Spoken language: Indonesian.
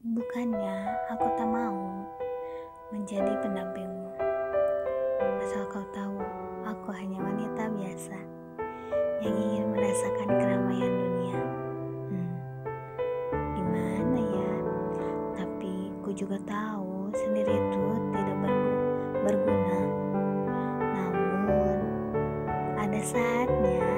Bukannya aku tak mau menjadi pendampingmu. Asal kau tahu, aku hanya wanita biasa yang ingin merasakan keramaian dunia. Hmm, gimana ya? Tapi ku juga tahu sendiri itu tidak berguna. Namun, ada saatnya